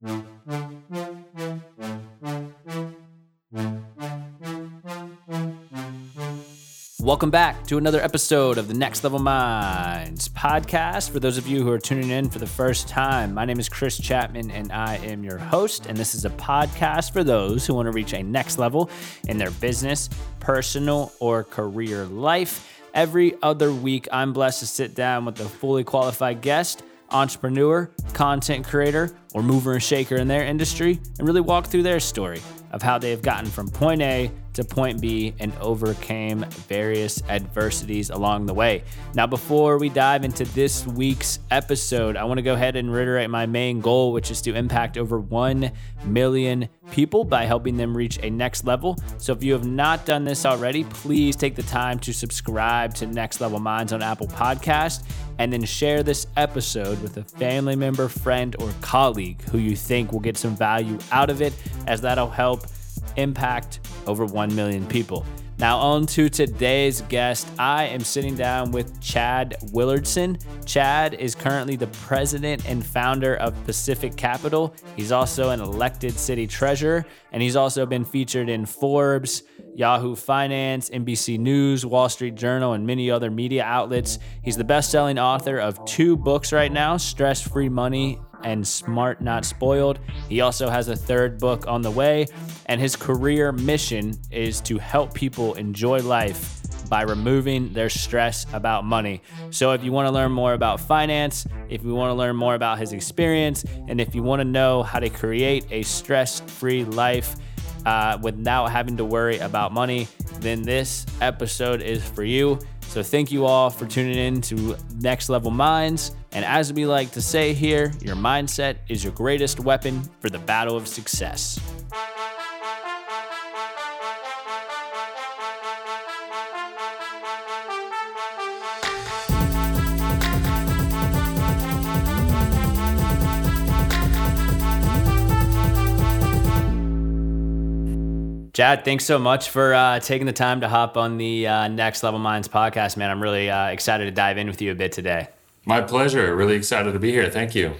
Welcome back to another episode of the Next Level Minds podcast. For those of you who are tuning in for the first time, my name is Chris Chapman and I am your host. And this is a podcast for those who want to reach a next level in their business, personal, or career life. Every other week, I'm blessed to sit down with a fully qualified guest entrepreneur, content creator, or mover and shaker in their industry and really walk through their story of how they have gotten from point A to point B and overcame various adversities along the way. Now, before we dive into this week's episode, I want to go ahead and reiterate my main goal, which is to impact over 1 million people by helping them reach a next level. So, if you have not done this already, please take the time to subscribe to Next Level Minds on Apple Podcast and then share this episode with a family member, friend, or colleague who you think will get some value out of it, as that'll help impact over 1 million people. Now, on to today's guest. I am sitting down with Chad Willardson. Chad is currently the president and founder of Pacific Capital. He's also an elected city treasurer, and he's also been featured in Forbes, Yahoo Finance, NBC News, Wall Street Journal, and many other media outlets. He's the best selling author of two books right now Stress Free Money and Smart Not Spoiled. He also has a third book on the way, and his career mission is to help people enjoy life by removing their stress about money. So, if you want to learn more about finance, if you want to learn more about his experience, and if you want to know how to create a stress free life, uh, without having to worry about money, then this episode is for you. So, thank you all for tuning in to Next Level Minds. And as we like to say here, your mindset is your greatest weapon for the battle of success. Chad, thanks so much for uh, taking the time to hop on the uh, Next Level Minds podcast, man. I'm really uh, excited to dive in with you a bit today. My pleasure. Really excited to be here. Thank you.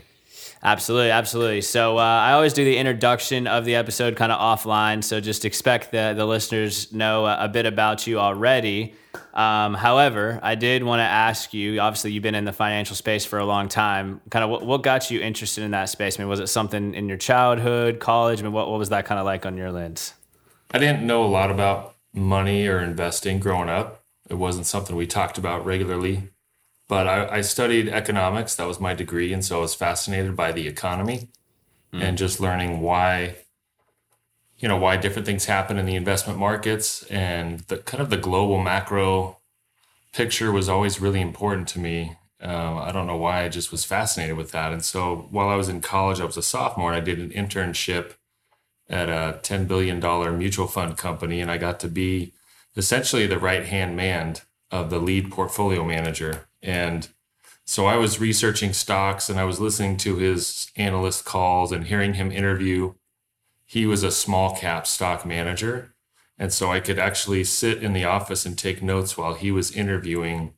Absolutely, absolutely. So uh, I always do the introduction of the episode kind of offline, so just expect the the listeners know a bit about you already. Um, however, I did want to ask you. Obviously, you've been in the financial space for a long time. Kind of what, what got you interested in that space? I mean, was it something in your childhood, college? I mean, what what was that kind of like on your lens? I didn't know a lot about money or investing growing up. It wasn't something we talked about regularly. But I, I studied economics. That was my degree. And so I was fascinated by the economy mm. and just learning why, you know, why different things happen in the investment markets. And the kind of the global macro picture was always really important to me. Um, I don't know why I just was fascinated with that. And so while I was in college, I was a sophomore and I did an internship at a $10 billion mutual fund company. And I got to be essentially the right hand man of the lead portfolio manager. And so I was researching stocks and I was listening to his analyst calls and hearing him interview. He was a small cap stock manager. And so I could actually sit in the office and take notes while he was interviewing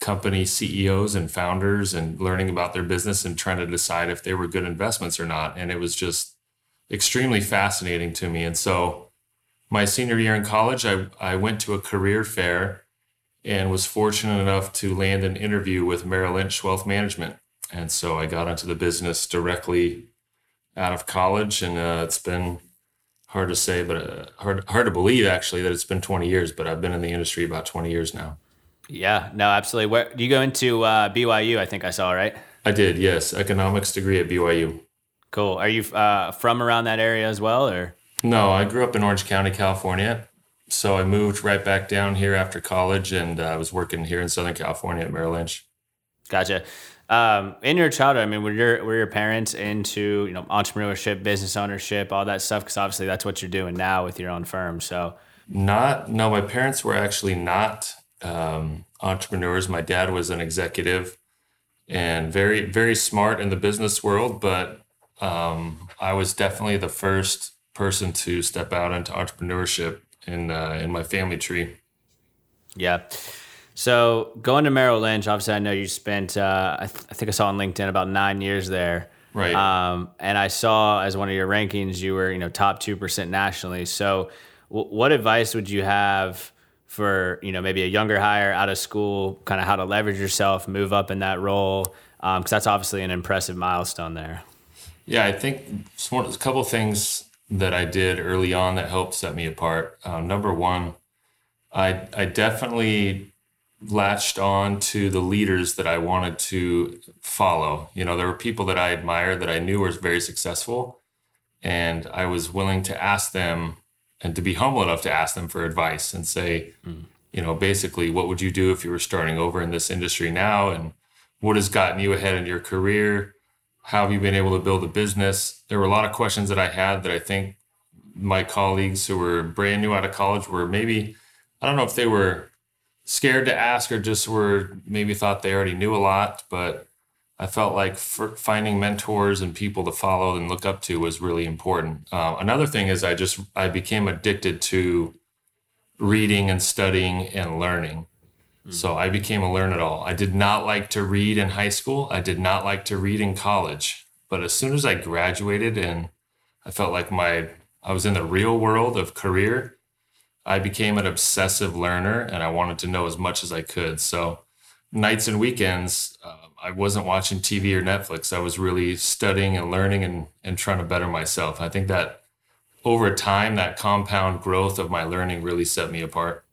company CEOs and founders and learning about their business and trying to decide if they were good investments or not. And it was just extremely fascinating to me. And so, my senior year in college, I, I went to a career fair and was fortunate enough to land an interview with Merrill Lynch Wealth Management. And so, I got into the business directly out of college, and uh, it's been hard to say, but uh, hard hard to believe actually that it's been 20 years. But I've been in the industry about 20 years now. Yeah, no, absolutely. Where do you go into uh, BYU? I think I saw right. I did, yes, economics degree at BYU. Cool. Are you uh, from around that area as well, or? No, I grew up in Orange County, California. So I moved right back down here after college, and uh, I was working here in Southern California at Merrill Lynch. Gotcha. Um, in your childhood, I mean, were your were your parents into you know entrepreneurship, business ownership, all that stuff? Because obviously that's what you're doing now with your own firm. So, not no, my parents were actually not um, entrepreneurs. My dad was an executive and very very smart in the business world, but um, I was definitely the first person to step out into entrepreneurship in uh, in my family tree. Yeah. So going to Merrill Lynch, obviously, I know you spent. Uh, I, th- I, think I saw on LinkedIn about nine years there. Right. Um, and I saw as one of your rankings, you were you know top two percent nationally. So, w- what advice would you have for you know maybe a younger hire out of school, kind of how to leverage yourself, move up in that role? Because um, that's obviously an impressive milestone there. Yeah, I think a couple of things that I did early on that helped set me apart. Uh, number one, I I definitely latched on to the leaders that I wanted to follow. You know, there were people that I admired that I knew were very successful, and I was willing to ask them and to be humble enough to ask them for advice and say, mm. you know, basically, what would you do if you were starting over in this industry now, and what has gotten you ahead in your career? How have you been able to build a business? There were a lot of questions that I had that I think my colleagues who were brand new out of college were maybe, I don't know if they were scared to ask or just were maybe thought they already knew a lot but i felt like finding mentors and people to follow and look up to was really important uh, another thing is i just i became addicted to reading and studying and learning so i became a learn-it-all i did not like to read in high school i did not like to read in college but as soon as i graduated and i felt like my i was in the real world of career I became an obsessive learner and I wanted to know as much as I could. So, nights and weekends, uh, I wasn't watching TV or Netflix. I was really studying and learning and, and trying to better myself. I think that over time, that compound growth of my learning really set me apart.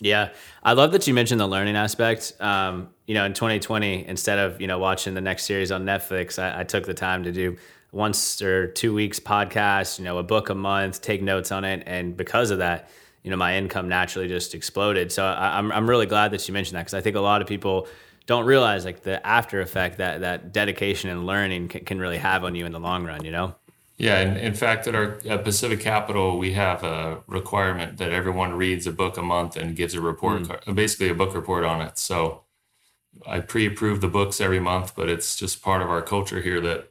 Yeah, I love that you mentioned the learning aspect. Um, you know, in 2020, instead of you know watching the next series on Netflix, I, I took the time to do once or two weeks podcast. You know, a book a month, take notes on it, and because of that, you know my income naturally just exploded. So I, am I'm, I'm really glad that you mentioned that because I think a lot of people don't realize like the after effect that that dedication and learning can, can really have on you in the long run. You know. Yeah, and in fact, at our at Pacific Capital, we have a requirement that everyone reads a book a month and gives a report, mm. basically a book report on it. So I pre-approve the books every month, but it's just part of our culture here that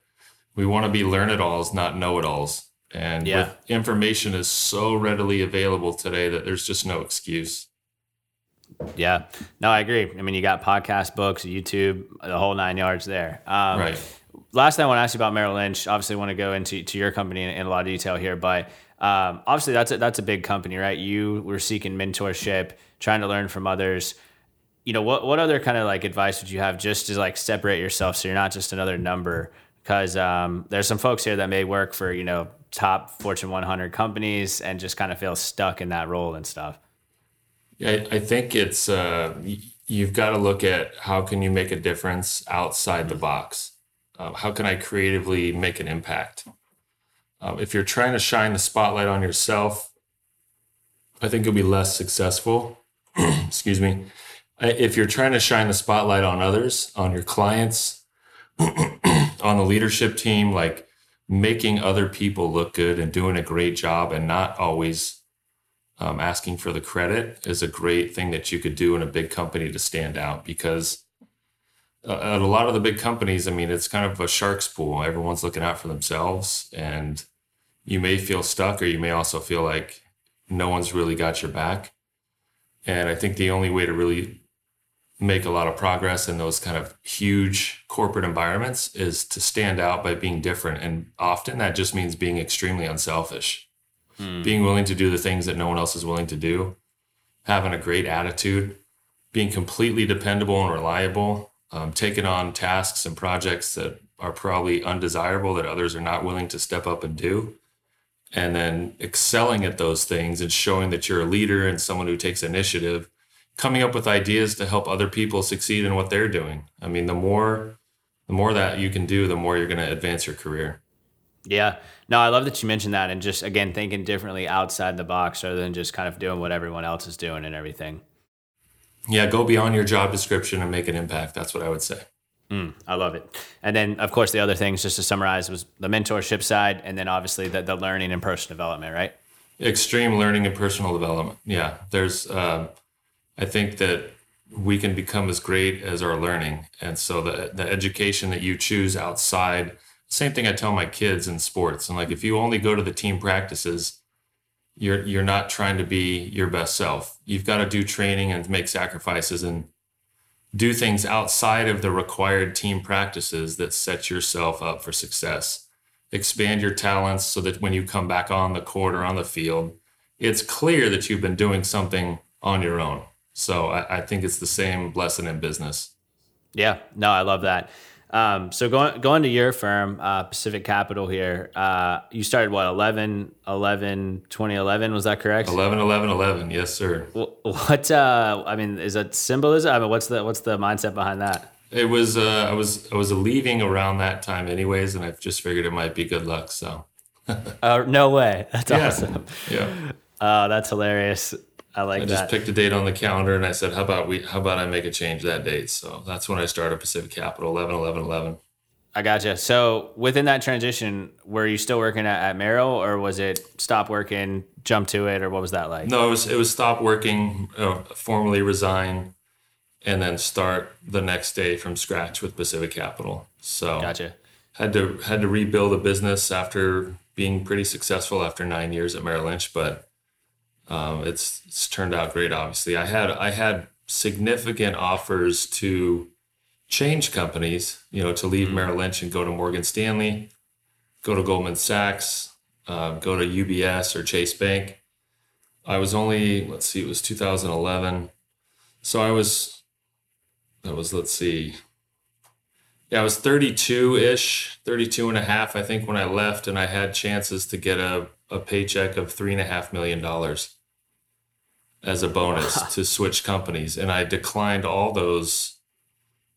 we want to be learn-it-alls, not know-it-alls. And yeah. information is so readily available today that there's just no excuse. Yeah, no, I agree. I mean, you got podcast, books, YouTube, the whole nine yards there. Um, right. Last thing I want to ask you about Merrill Lynch. Obviously, want to go into to your company in, in a lot of detail here, but um, obviously that's a, that's a big company, right? You were seeking mentorship, trying to learn from others. You know, what what other kind of like advice would you have just to like separate yourself so you're not just another number? Because um, there's some folks here that may work for you know top Fortune 100 companies and just kind of feel stuck in that role and stuff? Yeah, I think it's uh, you've got to look at how can you make a difference outside the box. Uh, how can I creatively make an impact? Um, if you're trying to shine the spotlight on yourself, I think you'll be less successful. Excuse me. If you're trying to shine the spotlight on others, on your clients, on the leadership team, like making other people look good and doing a great job and not always um, asking for the credit is a great thing that you could do in a big company to stand out because at a lot of the big companies, I mean, it's kind of a shark's pool. Everyone's looking out for themselves, and you may feel stuck, or you may also feel like no one's really got your back. And I think the only way to really make a lot of progress in those kind of huge corporate environments is to stand out by being different. And often that just means being extremely unselfish, hmm. being willing to do the things that no one else is willing to do, having a great attitude, being completely dependable and reliable, um, taking on tasks and projects that are probably undesirable that others are not willing to step up and do. And then excelling at those things and showing that you're a leader and someone who takes initiative coming up with ideas to help other people succeed in what they're doing. I mean, the more the more that you can do, the more you're going to advance your career. Yeah. No, I love that you mentioned that and just again thinking differently outside the box rather than just kind of doing what everyone else is doing and everything. Yeah, go beyond your job description and make an impact. That's what I would say. Mm, I love it. And then, of course, the other things, just to summarize, was the mentorship side, and then obviously the, the learning and personal development, right? Extreme learning and personal development. Yeah, there's uh, I think that we can become as great as our learning. And so the the education that you choose outside, same thing I tell my kids in sports. And like if you only go to the team practices, you're you're not trying to be your best self. You've got to do training and make sacrifices and do things outside of the required team practices that set yourself up for success. Expand your talents so that when you come back on the court or on the field, it's clear that you've been doing something on your own. So I, I think it's the same lesson in business. Yeah, no, I love that. Um, so going going to your firm, uh, Pacific Capital here, uh, you started what 11, 11, 2011, was that correct? 11, 11, 11. Yes, sir. What, uh, I mean, is that symbolism? I mean, what's the, what's the mindset behind that? It was, uh, I was, I was leaving around that time anyways, and I just figured it might be good luck. So. uh, no way. That's yeah. awesome. Yeah. Uh, that's hilarious. I like I that. just picked a date on the calendar and I said, how about we, how about I make a change that date? So that's when I started Pacific Capital 11, 11, 11. I gotcha. So within that transition, were you still working at, at Merrill or was it stop working, jump to it, or what was that like? No, it was, it was stop working, uh, formally resign, and then start the next day from scratch with Pacific Capital. So Gotcha. had to, had to rebuild a business after being pretty successful after nine years at Merrill Lynch, but um, it's it's turned out great. Obviously, I had I had significant offers to change companies. You know, to leave Merrill Lynch and go to Morgan Stanley, go to Goldman Sachs, uh, go to UBS or Chase Bank. I was only let's see, it was 2011, so I was that was let's see. Yeah, I was 32 ish, 32 and a half, I think, when I left, and I had chances to get a, a paycheck of three and a half million dollars as a bonus to switch companies. And I declined all those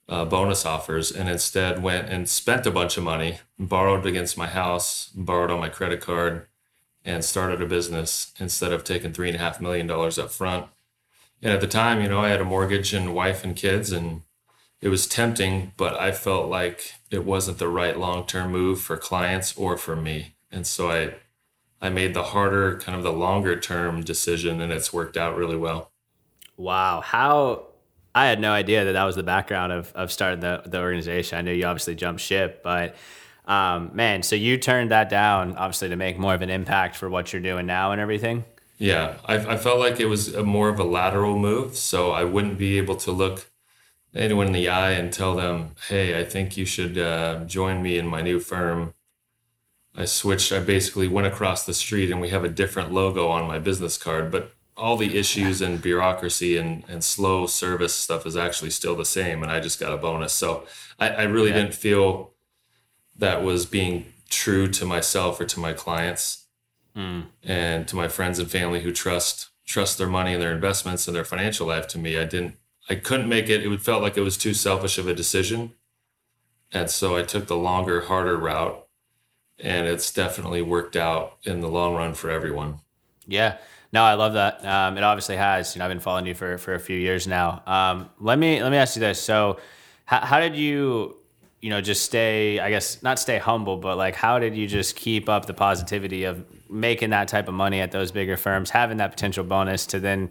uh, bonus offers and instead went and spent a bunch of money, borrowed against my house, borrowed on my credit card, and started a business instead of taking three and a half million dollars up front. And at the time, you know, I had a mortgage and wife and kids, and it was tempting, but I felt like it wasn't the right long term move for clients or for me. And so I I made the harder, kind of the longer term decision, and it's worked out really well. Wow. How I had no idea that that was the background of, of starting the, the organization. I knew you obviously jumped ship, but um, man, so you turned that down obviously to make more of an impact for what you're doing now and everything. Yeah, I, I felt like it was a more of a lateral move, so I wouldn't be able to look anyone in the eye and tell them, "Hey, I think you should uh, join me in my new firm." I switched. I basically went across the street, and we have a different logo on my business card, but all the issues and bureaucracy and, and slow service stuff is actually still the same, and I just got a bonus. So I, I really Yeah. didn't feel that was being true to myself or to my clients hmm. and to my friends and family who trust trust their money and their investments and their financial life to me. I didn't I couldn't make it. It felt like it was too selfish of a decision. And so I took the longer, harder route. And it's definitely worked out in the long run for everyone. Yeah. No, I love that. Um, it obviously has. You know, I've been following you for, for a few years now. Um, let me let me ask you this. So, how, how did you, you know, just stay? I guess not stay humble, but like, how did you just keep up the positivity of making that type of money at those bigger firms, having that potential bonus to then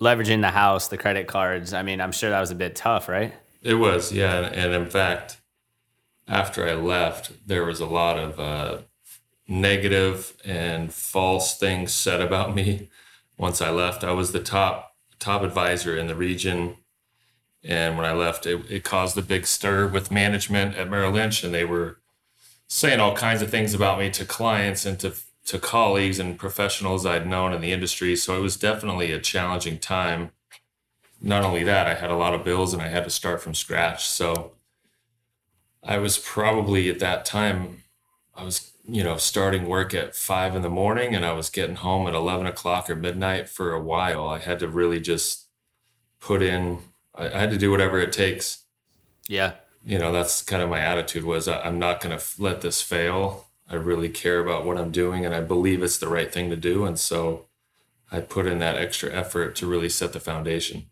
leveraging the house, the credit cards? I mean, I'm sure that was a bit tough, right? It was, yeah. And in fact, after I left, there was a lot of uh, negative and false things said about me. Once I left, I was the top top advisor in the region, and when I left, it, it caused a big stir with management at Merrill Lynch, and they were saying all kinds of things about me to clients and to to colleagues and professionals I'd known in the industry. So it was definitely a challenging time. Not only that, I had a lot of bills and I had to start from scratch. So I was probably at that time, I was, you know, starting work at five in the morning and I was getting home at 11 o'clock or midnight for a while. I had to really just put in, I, I had to do whatever it takes. Yeah. You know, that's kind of my attitude was I, I'm not going to let this fail. I really care about what I'm doing and I believe it's the right thing to do. And so I put in that extra effort to really set the foundation.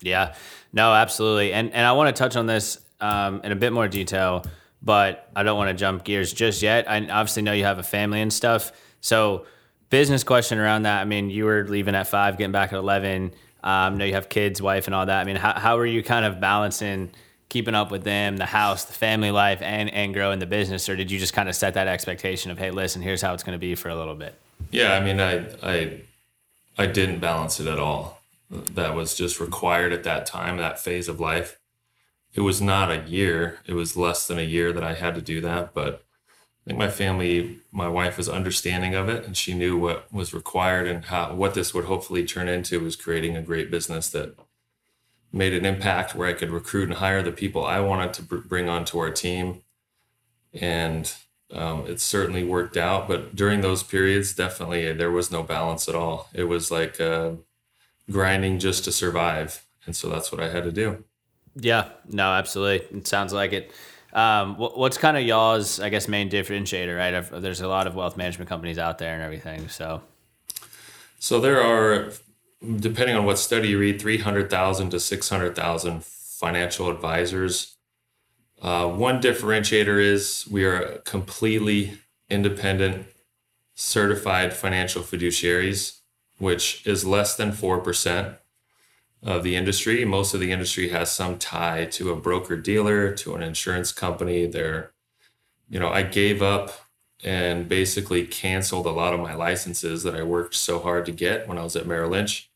Yeah, no, absolutely. And and I want to touch on this um, in a bit more detail, but I don't want to jump gears just yet. I obviously know you have a family and stuff. So, business question around that. I mean, you were leaving at five, getting back at eleven. Um, I know you have kids, wife, and all that. I mean, how how are you kind of balancing keeping up with them, the house, the family life, and and growing the business, or did you just kind of set that expectation of, hey, listen, here's how it's going to be for a little bit? Yeah, I mean, I I I didn't balance it at all. that was just required at that time, that phase of life. It was not a year, it was less than a year that I had to do that. But I think my family, my wife was understanding of it and she knew what was required and how what this would hopefully turn into was creating a great business that made an impact where I could recruit and hire the people I wanted to br- bring onto our team. And um, it certainly worked out. But during those periods, definitely there was no balance at all. It was like uh, grinding just to survive. And so that's what I had to do. Yeah, no, absolutely. It sounds like it. Um, what, what's kind of y'all's, I guess, main differentiator, right? There's a lot of wealth management companies out there and everything. So, so there are, depending on what study you read, 300,000 to 600,000 financial advisors. Uh, one differentiator is we are completely independent, certified financial fiduciaries, which is less than 4% of the industry. Most of the industry has some tie to a broker dealer, to an insurance company. They're, you know, I gave up and basically canceled a lot of my licenses that I worked so hard to get when I was at Merrill Lynch.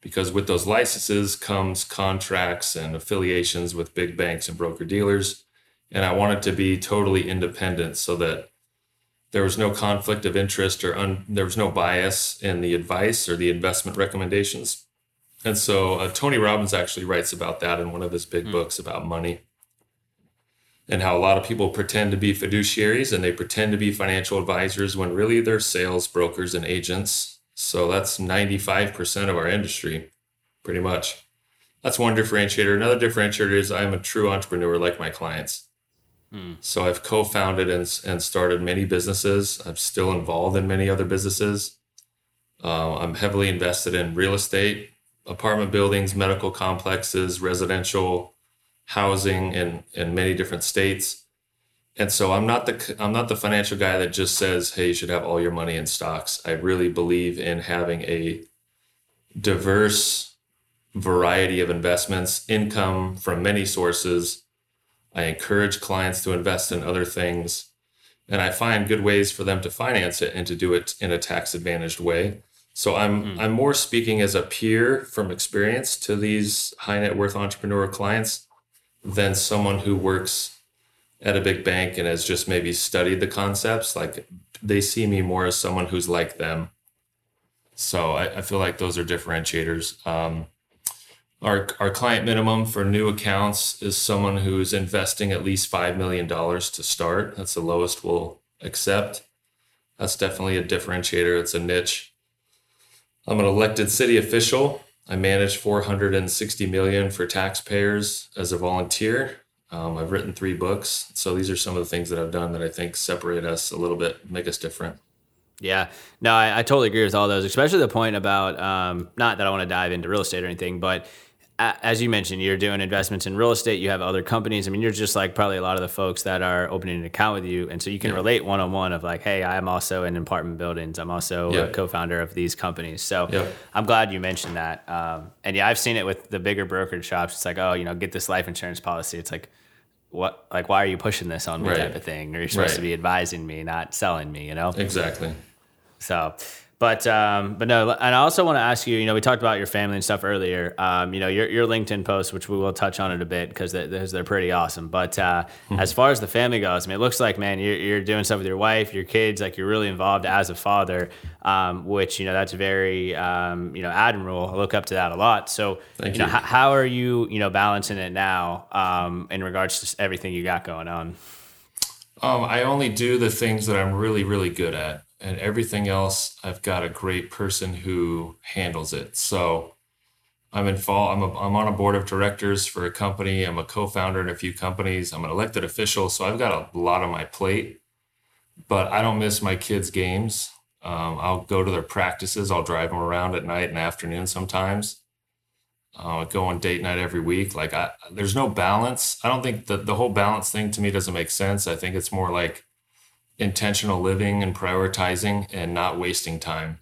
Because with those licenses comes contracts and affiliations with big banks and broker dealers. And I wanted to be totally independent so that there was no conflict of interest or un, there was no bias in the advice or the investment recommendations and so uh, Tony Robbins actually writes about that in one of his big mm. books about money and how a lot of people pretend to be fiduciaries and they pretend to be financial advisors when really they're sales brokers and agents. So that's 95% of our industry, pretty much. That's one differentiator. Another differentiator is I'm a true entrepreneur like my clients. Mm. So I've co founded and, and started many businesses. I'm still involved in many other businesses. Uh, I'm heavily invested in real estate, apartment buildings, medical complexes, residential housing in, in many different states. And so I'm not the I'm not the financial guy that just says, "Hey, you should have all your money in stocks." I really believe in having a diverse variety of investments, income from many sources. I encourage clients to invest in other things, and I find good ways for them to finance it and to do it in a tax advantaged way. So I'm mm. I'm more speaking as a peer from experience to these high net worth entrepreneur clients than someone who works at a big bank and has just maybe studied the concepts. Like they see me more as someone who's like them. So I, I feel like those are differentiators. Um, our, our client minimum for new accounts is someone who's investing at least $5 million to start. That's the lowest we'll accept. That's definitely a differentiator. It's a niche. I'm an elected city official. I manage 460 million for taxpayers as a volunteer. Um, I've written three books, so these are some of the things that I've done that I think separate us a little bit, make us different. Yeah, no, I, I totally agree with all those, especially the point about um, not that I want to dive into real estate or anything, but as you mentioned, you're doing investments in real estate. You have other companies. I mean, you're just like probably a lot of the folks that are opening an account with you, and so you can yeah. relate one on one of like, hey, I'm also in apartment buildings. I'm also yeah. a co-founder of these companies. So yeah. I'm glad you mentioned that. Um, and yeah, I've seen it with the bigger brokerage shops. It's like, oh, you know, get this life insurance policy. It's like, what? Like, why are you pushing this on me? Right. Type of thing. Or you're supposed right. to be advising me, not selling me. You know? Exactly. So but um, but no, and I also want to ask you. You know, we talked about your family and stuff earlier. Um, you know, your your LinkedIn posts, which we will touch on it a bit because they, they're pretty awesome. But uh, mm-hmm. as far as the family goes, I mean, it looks like man, you're, you're doing stuff with your wife, your kids. Like you're really involved as a father, um, which you know that's very um, you know admirable. I look up to that a lot. So Thank you know, h- how are you you know balancing it now um, in regards to everything you got going on? Um, I only do the things that I'm really really good at and everything else I've got a great person who handles it. So I'm involved. I'm, a, I'm on a board of directors for a company. I'm a co-founder in a few companies. I'm an elected official, so I've got a lot on my plate. But I don't miss my kids' games. Um, I'll go to their practices. I'll drive them around at night and afternoon sometimes. Uh, go on date night every week. Like I, there's no balance. I don't think that the whole balance thing to me doesn't make sense. I think it's more like intentional living and prioritizing and not wasting time.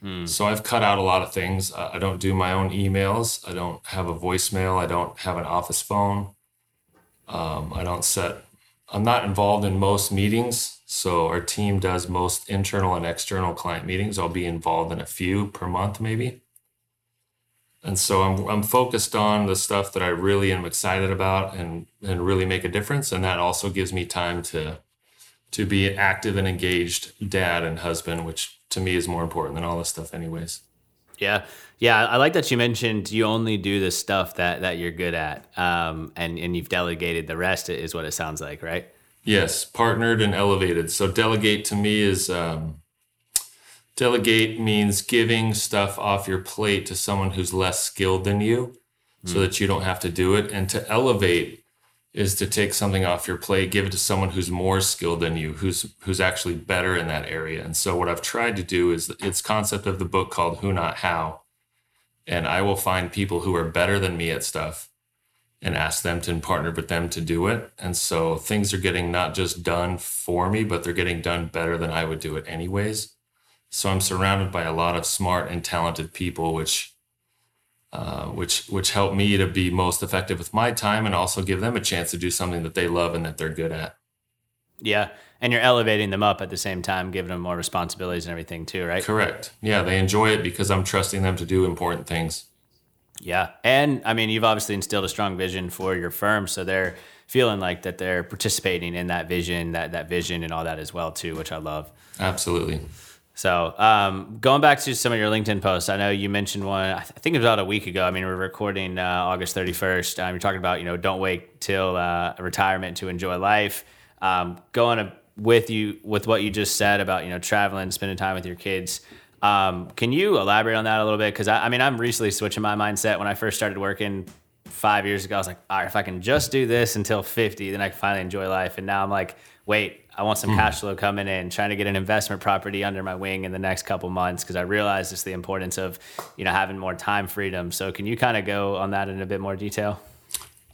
Hmm. So I've cut out a lot of things. I don't do my own emails. I don't have a voicemail. I don't have an office phone. Um, I don't set. I'm not involved in most meetings. So our team does most internal and external client meetings. I'll be involved in a few per month, maybe. And so I'm, I'm focused on the stuff that I really am excited about and, and really make a difference. And that also gives me time to, to be an active and engaged dad and husband, which to me is more important than all this stuff anyways. Yeah. Yeah. I like that you mentioned you only do the stuff that, that you're good at. Um, and, and you've delegated the rest is what it sounds like, right? Yes. Partnered and elevated. So delegate to me is, um, delegate means giving stuff off your plate to someone who's less skilled than you mm. so that you don't have to do it. And to elevate is to take something off your plate, give it to someone who's more skilled than you, who's who's actually better in that area. And so what I've tried to do is it's concept of the book called Who Not How. And I will find people who are better than me at stuff and ask them to partner with them to do it. And so things are getting not just done for me, but they're getting done better than I would do it anyways. So I'm surrounded by a lot of smart and talented people, which uh, which which help me to be most effective with my time and also give them a chance to do something that they love and that they're good at. Yeah, and you're elevating them up at the same time, giving them more responsibilities and everything too, right? Correct. Yeah, they enjoy it because I'm trusting them to do important things. Yeah, and I mean, you've obviously instilled a strong vision for your firm, so they're feeling like that they're participating in that vision, that that vision, and all that as well too, which I love. Absolutely. So, um, going back to some of your LinkedIn posts, I know you mentioned one. I think it was about a week ago. I mean, we're recording uh, August thirty first. Um, you're talking about you know don't wait till uh, retirement to enjoy life. Um, going with you with what you just said about you know traveling, spending time with your kids. Um, can you elaborate on that a little bit? Because I, I mean, I'm recently switching my mindset. When I first started working five years ago, I was like, all right, if I can just do this until 50, then I can finally enjoy life. And now I'm like, wait, I want some mm. cash flow coming in, trying to get an investment property under my wing in the next couple months because I realize just the importance of, you know, having more time freedom. So can you kind of go on that in a bit more detail?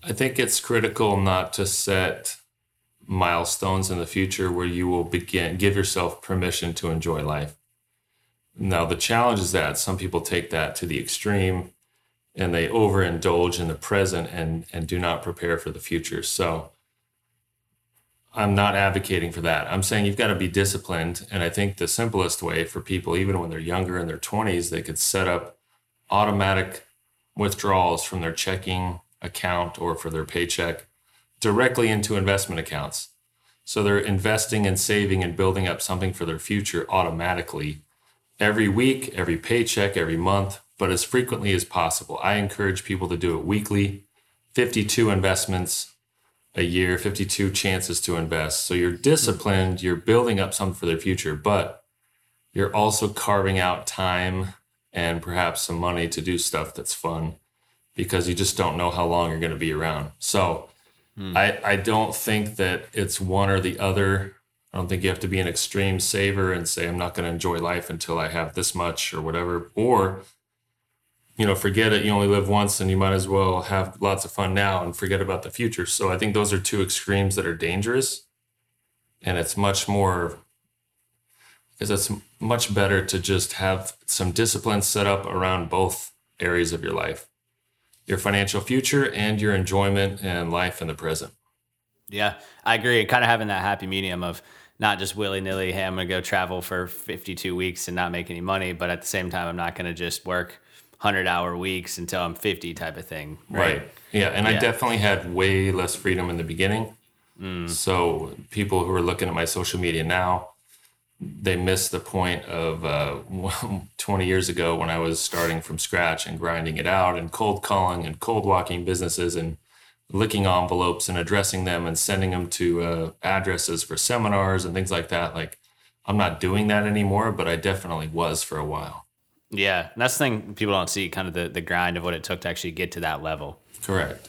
I think it's critical not to set milestones in the future where you will begin give yourself permission to enjoy life. Now the challenge is that some people take that to the extreme and they overindulge in the present and and do not prepare for the future. So I'm not advocating for that. I'm saying you've got to be disciplined. And I think the simplest way for people, even when they're younger in their 20s, they could set up automatic withdrawals from their checking account or for their paycheck directly into investment accounts. So they're investing and saving and building up something for their future automatically every week, every paycheck, every month, but as frequently as possible. I encourage people to do it weekly, 52 investments a year, 52 chances to invest. So you're disciplined, you're building up something for the future, but you're also carving out time and perhaps some money to do stuff that's fun because you just don't know how long you're going to be around. So hmm. I, I don't think that it's one or the other. I don't think you have to be an extreme saver and say, I'm not going to enjoy life until I have this much or whatever. Or you know, forget it. You only live once and you might as well have lots of fun now and forget about the future. So I think those are two extremes that are dangerous. And it's much more, because it's much better to just have some discipline set up around both areas of your life your financial future and your enjoyment and life in the present. Yeah, I agree. Kind of having that happy medium of not just willy nilly, hey, I'm going to go travel for 52 weeks and not make any money, but at the same time, I'm not going to just work 100 hour weeks until I'm 50 type of thing. Right. right. Yeah. And yeah. I definitely had way less freedom in the beginning. Mm. So people who are looking at my social media now, they miss the point of uh, 20 years ago when I was starting from scratch and grinding it out and cold calling and cold walking businesses and licking envelopes and addressing them and sending them to uh, addresses for seminars and things like that. Like, I'm not doing that anymore, but I definitely was for a while. Yeah, and that's the thing people don't see, kind of the, the grind of what it took to actually get to that level. Correct.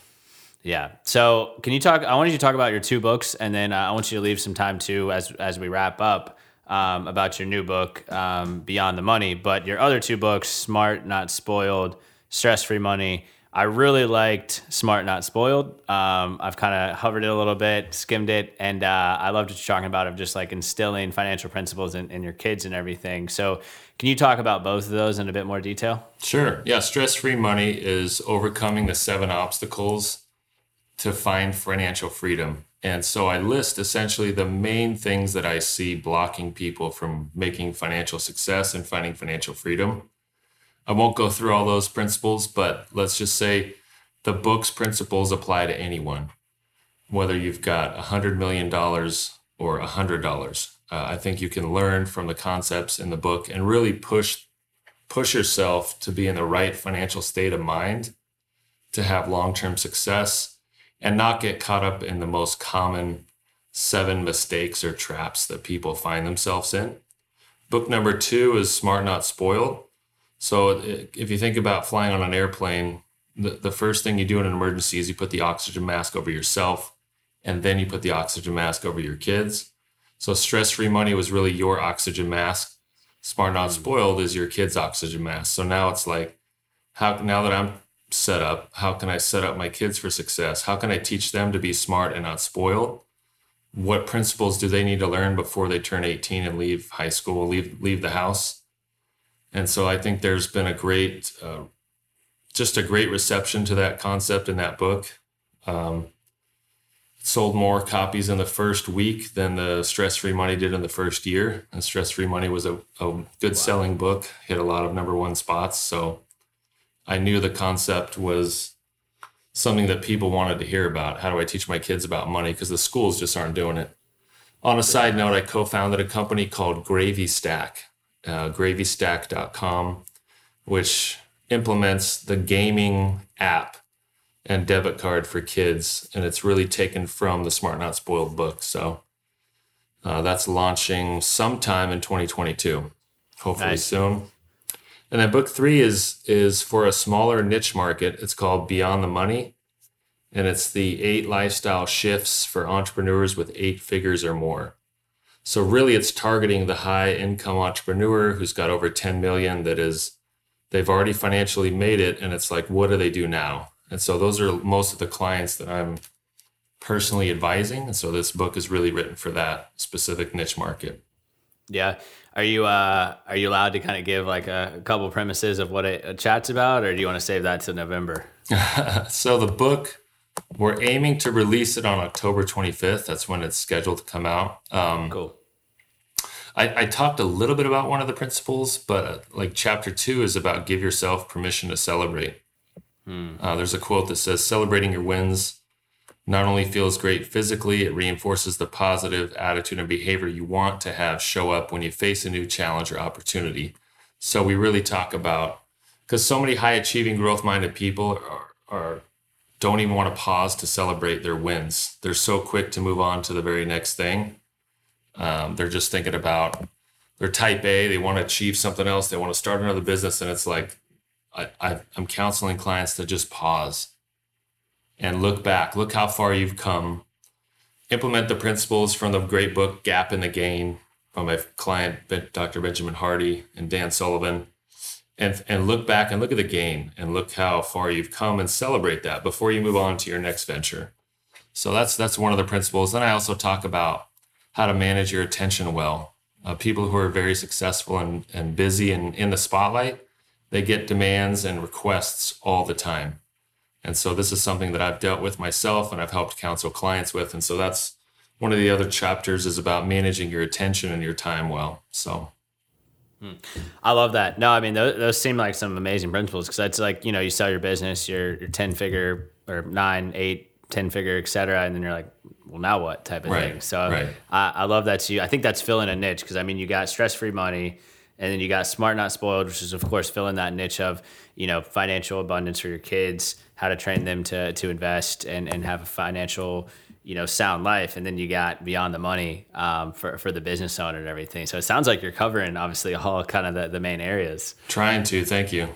Yeah. So, can you talk? I wanted you to talk about your two books, and then uh, I want you to leave some time too, as as we wrap up, um, about your new book, um, Beyond the Money. But your other two books, Smart Not Spoiled, Stress Free Money, I really liked Smart Not Spoiled. Um, I've kind of hovered it a little bit, skimmed it, and uh, I loved what you're talking about of just like instilling financial principles in, in your kids and everything. So, can you talk about both of those in a bit more detail? Sure. Yeah, stress free money is overcoming the seven obstacles to find financial freedom. And so I list essentially the main things that I see blocking people from making financial success and finding financial freedom. I won't go through all those principles, but let's just say the book's principles apply to anyone, whether you've got a hundred million dollars or a hundred dollars. Uh, I think you can learn from the concepts in the book and really push push yourself to be in the right financial state of mind to have long-term success and not get caught up in the most common seven mistakes or traps that people find themselves in. Book number 2 is Smart Not Spoiled. So if you think about flying on an airplane, the, the first thing you do in an emergency is you put the oxygen mask over yourself and then you put the oxygen mask over your kids. So stress free money was really your oxygen mask. Smart not hmm. spoiled is your kid's oxygen mask. So now it's like, how now that I'm set up, how can I set up my kids for success? How can I teach them to be smart and not spoiled? What principles do they need to learn before they turn 18 and leave high school, leave leave the house? And so I think there's been a great, uh, just a great reception to that concept in that book. Um, sold more copies in the first week than the stress free money did in the first year. And stress free money was a, a good wow. selling book hit a lot of number one spots. So i knew the concept was something that people wanted to hear about. How do i teach my kids about money? Because the schools just aren't doing it. On a side note i co-founded a company called GravyStack uh, gravystack.com which implements the gaming app and debit card for kids, and it's really taken from the Smart Not Spoiled book. So uh, that's launching sometime in 2022, hopefully nice. soon. And then book three is is for a smaller niche market. It's called Beyond the Money, and it's the eight lifestyle shifts for entrepreneurs with eight figures or more. So really, it's targeting the high income entrepreneur who's got over 10 million. That is, they've already financially made it, and it's like, what do they do now? And so those are most of the clients that I'm personally advising. And so this book is really written for that specific niche market. Yeah. Are you uh are you allowed to kind of give like a, a couple premises of what a, a chat's about or do you want to save that to November? so the book we're aiming to release it on October 25th. That's when it's scheduled to come out. Um, cool. I, I, talked a little bit about one of the principles, but uh, like chapter two is about give yourself permission to celebrate. Hmm. Uh, there's a quote that says, celebrating your wins not only feels great physically, it reinforces the positive attitude and behavior you want to have show up when you face a new challenge or opportunity. So we really talk about, because so many high achieving, growth minded people are, are don't even want to pause to celebrate their wins. They're so quick to move on to the very next thing. Um, they're just thinking about they're type A, they want to achieve something else, they want to start another business, and it's like I, I'm counseling clients to just pause and look back, look how far you've come. Implement the principles from the great book Gap and the Gain from my client Dr. Benjamin Hardy and Dan Sullivan, and and look back and look at the gain and look how far you've come and celebrate that before you move on to your next venture. So that's that's one of the principles. Then I also talk about how to manage your attention well. Uh, people who are very successful and, and busy and in the spotlight they get demands and requests all the time. And so this is something that I've dealt with myself and I've helped counsel clients with. And so that's one of the other chapters is about managing your attention and your time well. So hmm. I love that. No, I mean those, those seem like some amazing principles because that's like you know you sell your business, your your ten figure or nine, eight, ten figure, et cetera, and then you're like, well, now what type of right, thing. So right. I, I love that. So I think that's filling a niche because I mean you got stress free money, and then you got Smart Not Spoiled, which is of course filling that niche of, you know, financial abundance for your kids, how to train them to to invest and, and have a financial, you know, sound life. And then you got Beyond the Money um, for, for the business owner and everything. So it sounds like you're covering obviously all kind of the, the main areas. Trying to, thank you.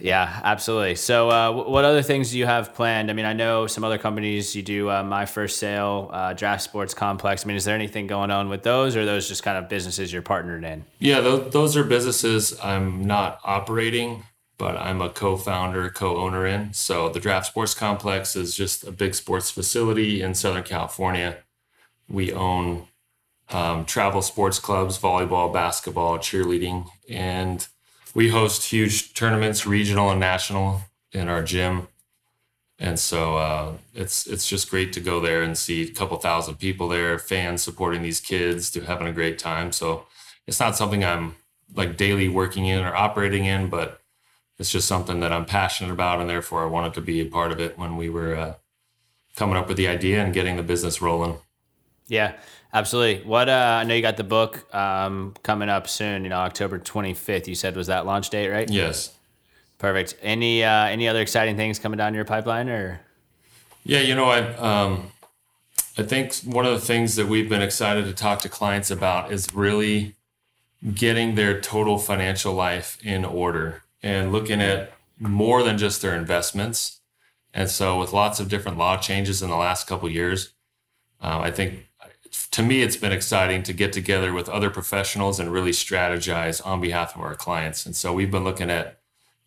Yeah, absolutely. So, uh, what other things do you have planned? I mean, I know some other companies you do uh, My First Sale, uh, Draft Sports Complex. I mean, is there anything going on with those, or those just kind of businesses you're partnered in? Yeah, those, those are businesses I'm not operating, but I'm a co-founder, co-owner in. So, the Draft Sports Complex is just a big sports facility in Southern California. We own um, travel sports clubs, volleyball, basketball, cheerleading, and we host huge tournaments, regional and national, in our gym, and so uh, it's it's just great to go there and see a couple thousand people there, fans supporting these kids, to having a great time. So it's not something I'm like daily working in or operating in, but it's just something that I'm passionate about, and therefore I wanted to be a part of it when we were uh, coming up with the idea and getting the business rolling. Yeah, absolutely. What uh, I know you got the book um, coming up soon. You know, October 25th. You said was that launch date, right? Yes. Perfect. Any uh, any other exciting things coming down your pipeline, or? Yeah, you know, I um, I think one of the things that we've been excited to talk to clients about is really getting their total financial life in order and looking at more than just their investments. And so, with lots of different law changes in the last couple years, uh, I think to me it's been exciting to get together with other professionals and really strategize on behalf of our clients. And so, we've been looking at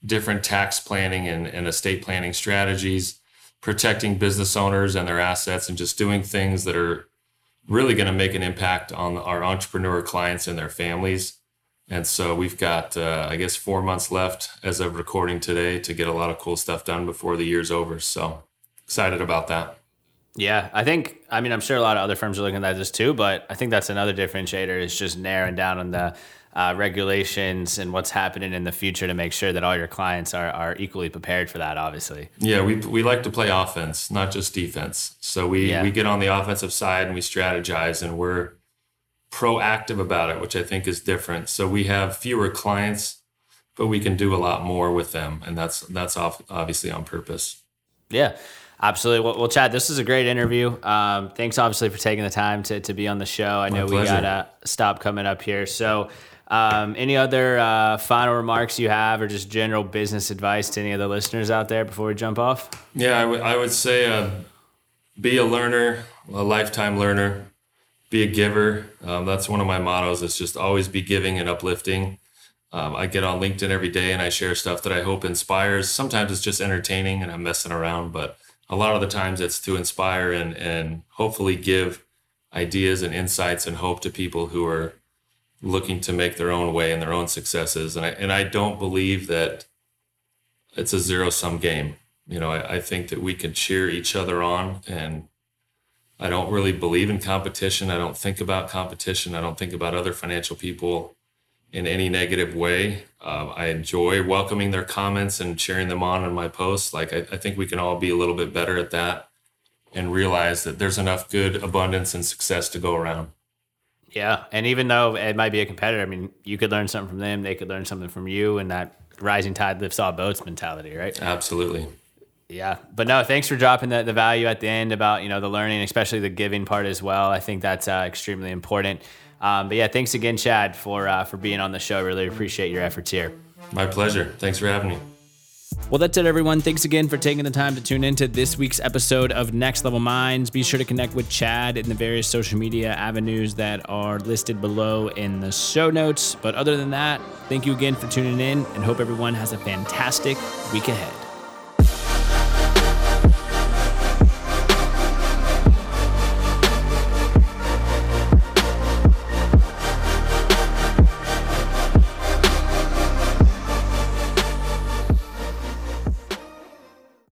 different tax planning and, and estate planning strategies, protecting business owners and their assets, and just doing things that are really going to make an impact on our entrepreneur clients and their families. And so we've got, uh, I guess, four months left as of recording today to get a lot of cool stuff done before the year's over. So excited about that. Yeah, I think, I mean, I'm sure a lot of other firms are looking at this too, but I think that's another differentiator is just narrowing down on the uh, regulations and what's happening in the future to make sure that all your clients are, are equally prepared for that, obviously. Yeah, we, we like to play offense, not just defense. So we, yeah. we get on the offensive side and we strategize and we're, proactive about it, which I think is different. So we have fewer clients, but we can do a lot more with them, and that's that's obviously on purpose. Yeah. Absolutely. Well, well, Chad, this is a great interview. Um, thanks, obviously, for taking the time to, to be on the show. I know we got to stop coming up here. So, um, any other uh, final remarks you have, or just general business advice to any of the listeners out there before we jump off? Yeah, I, w- I would say uh, be a learner, a lifetime learner be a giver. Um, that's one of my mottos. It's just always be giving and uplifting. Um, I get on LinkedIn every day and I share stuff that I hope inspires. Sometimes it's just entertaining and I'm messing around, but a lot of the times it's to inspire and and hopefully give ideas and insights and hope to people who are looking to make their own way and their own successes. And I and I don't believe that it's a zero sum game. You know, I, I think that we can cheer each other on and I don't really believe in competition. I don't think about competition. I don't think about other financial people in any negative way. Uh, I enjoy welcoming their comments and sharing them on in my posts. Like, I, I think we can all be a little bit better at that and realize that there's enough good abundance and success to go around. Yeah. And even though it might be a competitor, I mean, you could learn something from them, they could learn something from you, and that rising tide lifts all boats mentality, right? Absolutely. Yeah, but no, thanks for dropping the, the value at the end about you know the learning, especially the giving part as well. I think that's uh, extremely important. Um, but yeah, thanks again, Chad, for uh, for being on the show. Really appreciate your efforts here. My pleasure. Thanks for having me. Well, that's it, everyone. Thanks again for taking the time to tune into this week's episode of Next Level Minds. Be sure to connect with Chad in the various social media avenues that are listed below in the show notes. But other than that, thank you again for tuning in and hope everyone has a fantastic week ahead.